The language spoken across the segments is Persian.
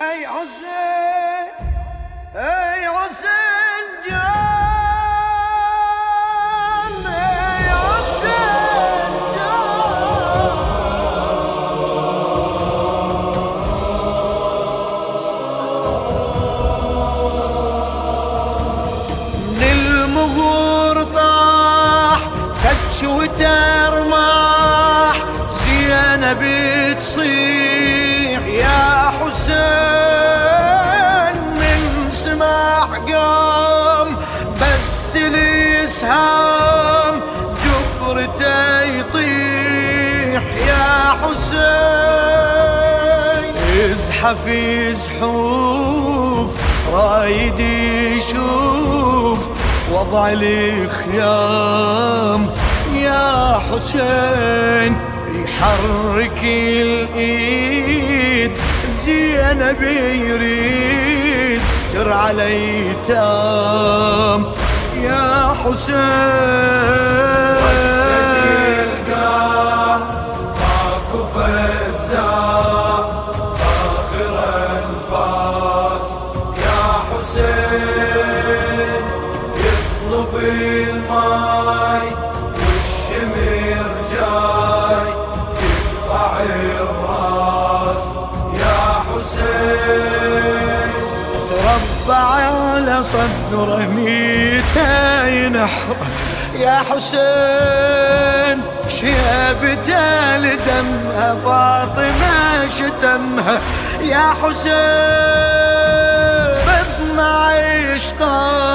أي عزيز. ازحف يزحوف رايد يشوف وضع الخيام يا حسين يحرك الإيد. زينب يريد ترعى الأيتام. يا حسين. ماكو فزاع. الماي والشمر جاي الراس. يا حسين تربع على صدره ميتين نحر يا حسين شيبته لزمها فاطمة شتمها. يا حسين باثنعش طابرة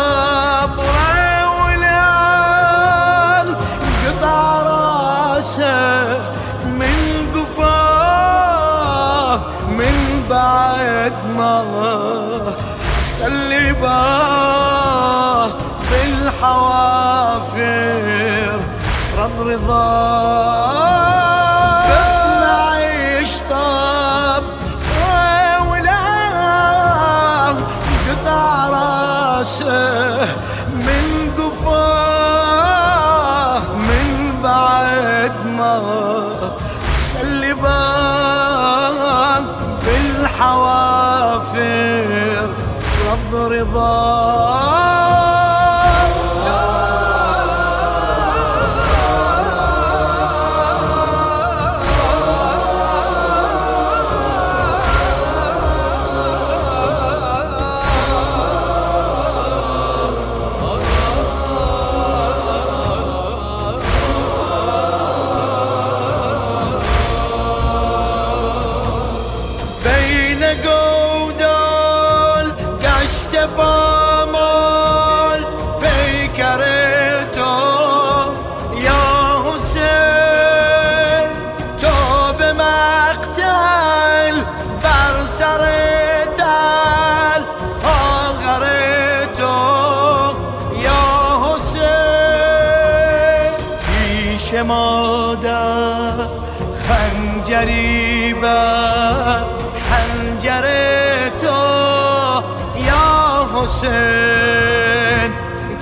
حسین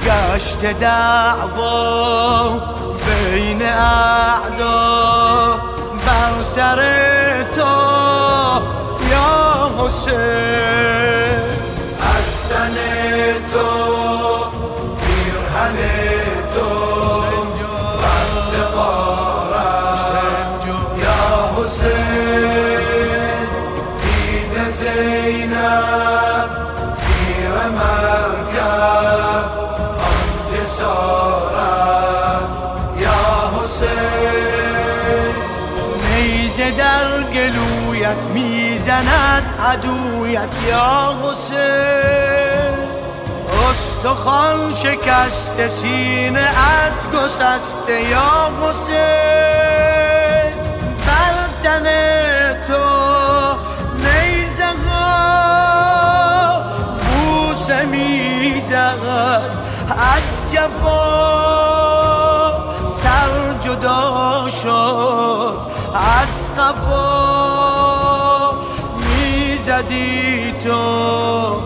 گشت دعوا بین اعدا بر سر تو یا حسین. از تن تو پیرهن تو. دید زینب. می‌زند عدویت یا حسین. استخوان شکست سینه ات گسسته یا حسین. بر تن تو نیزه ها بوسه می‌زد از جفا. سر جدا شد از قفا. می‌زدی تو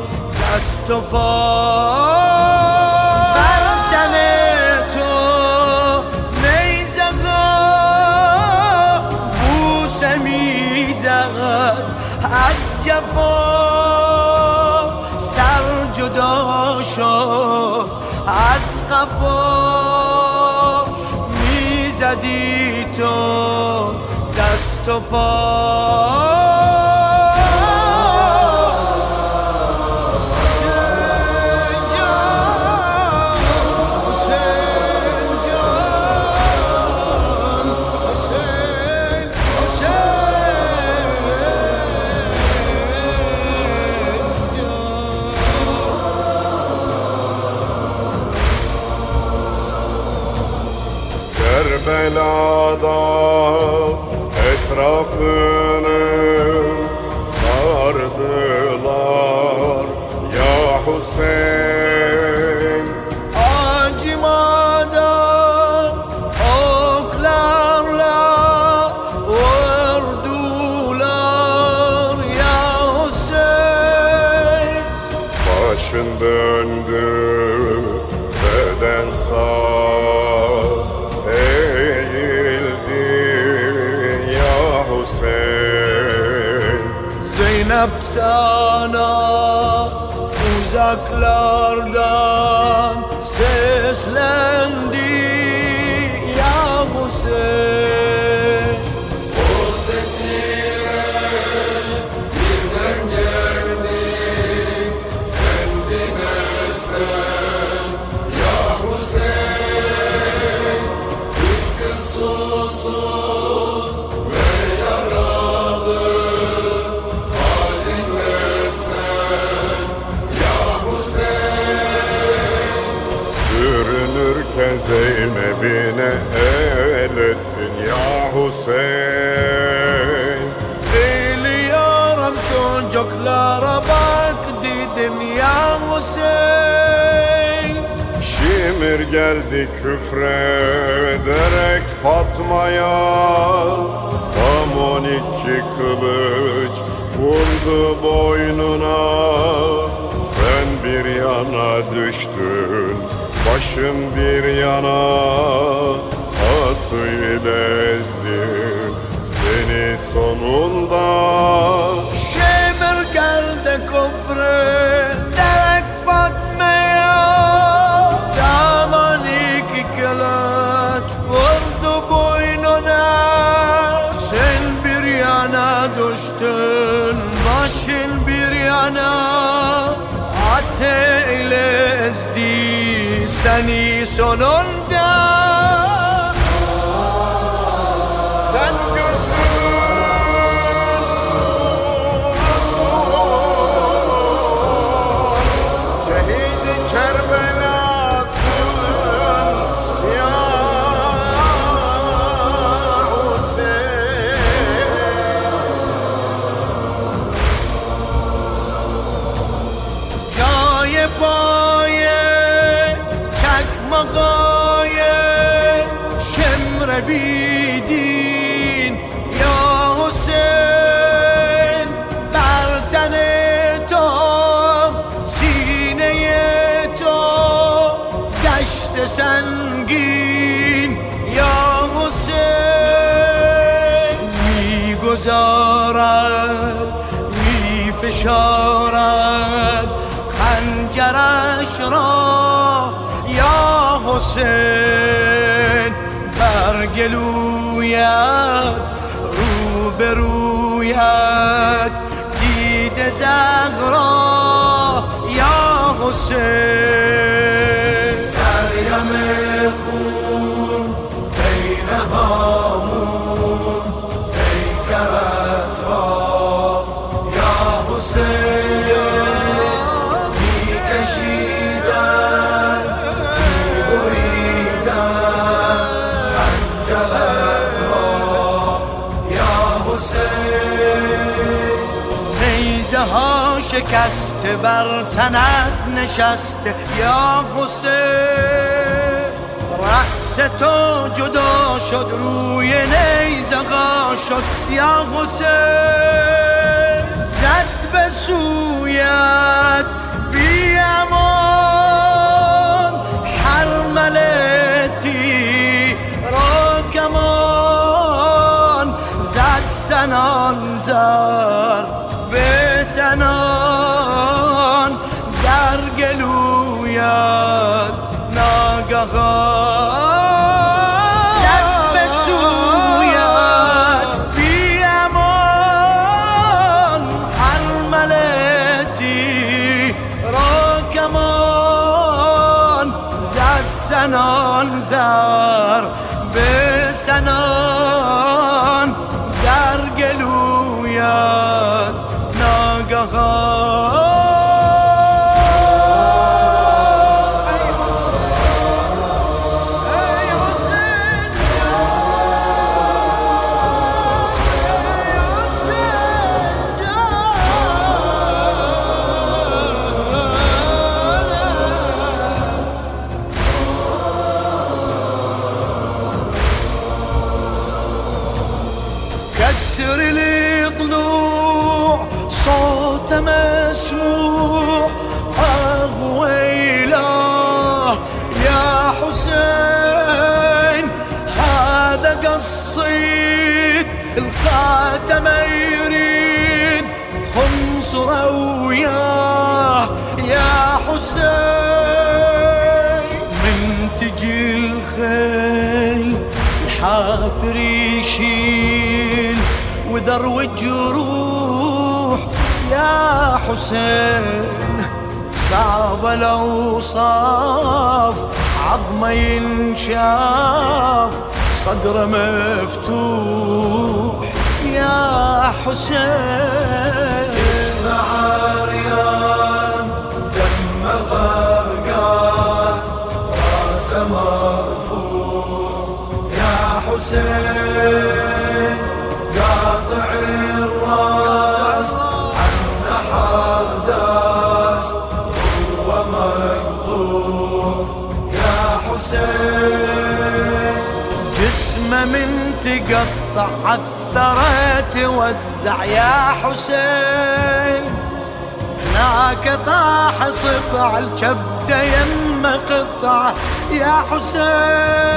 دست و پا. از جفا. سر جدا شد از قفا. می‌زدی تو دست و پا. Ya Hüseyin Acımadan oklarla vurdular ya Hüseyin Başın döndü beden sağ Zeynep sana uzaklardan seslendi ya Hüseyin Sürünürken Zeynep'ine el ettin ya Hüseyin. Biliyorum çocuklara bak dedim ya Hüseyin. Şimir geldi küfrederek Fatma'ya. Tam on iki kılıç vurdu boynuna. Sen bir yana düştün başın bir yana Atı ile ezdi seni sonunda Şemir geldi küfrederek Fatma'ya. Daman iki kılıç vurdu boynuna. Sen bir yana düştün başın sono عبیدین یا حسین بر تن تو سینه تو گشت سنگین یا حسین می گذارد می فشارد خنجرش را حسین. گلویت روبرویت شکسته بر تنت نشسته یا حسین. رأس تو جدا شد روی نیزه ها شد یا حسین. زد به سویت بی امان. هر ملتی را کمان. زد سنان زر سنان زر به سنان الخاتم يريد خنصر وياه يا حسين. من تجي الخيل الحافر يشيل. وذروج جروح يا حسين. صعب الأوصاف عظمه ينشاف. صدره مفتوح حسين. تقطع عالثرى توزع يا حسين. هناك طاح صبع الكبدة يم قطع يا حسين.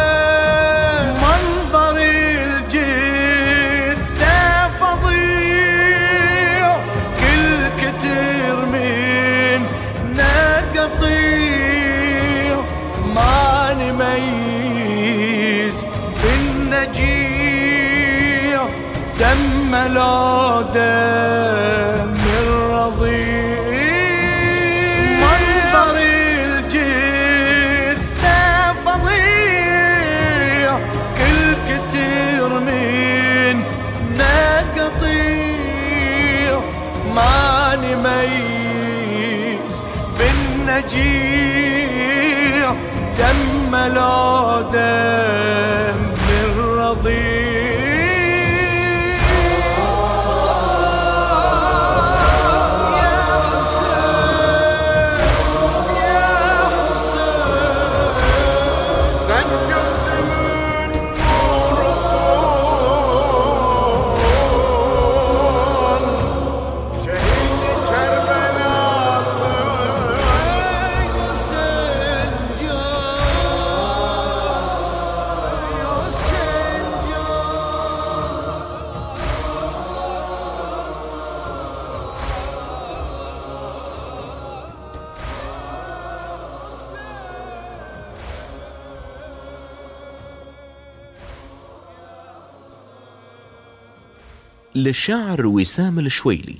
للشاعر وسام الشويلي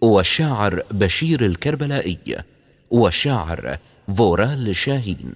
والشاعر بشير الكربلائي والشاعر فورال شاهين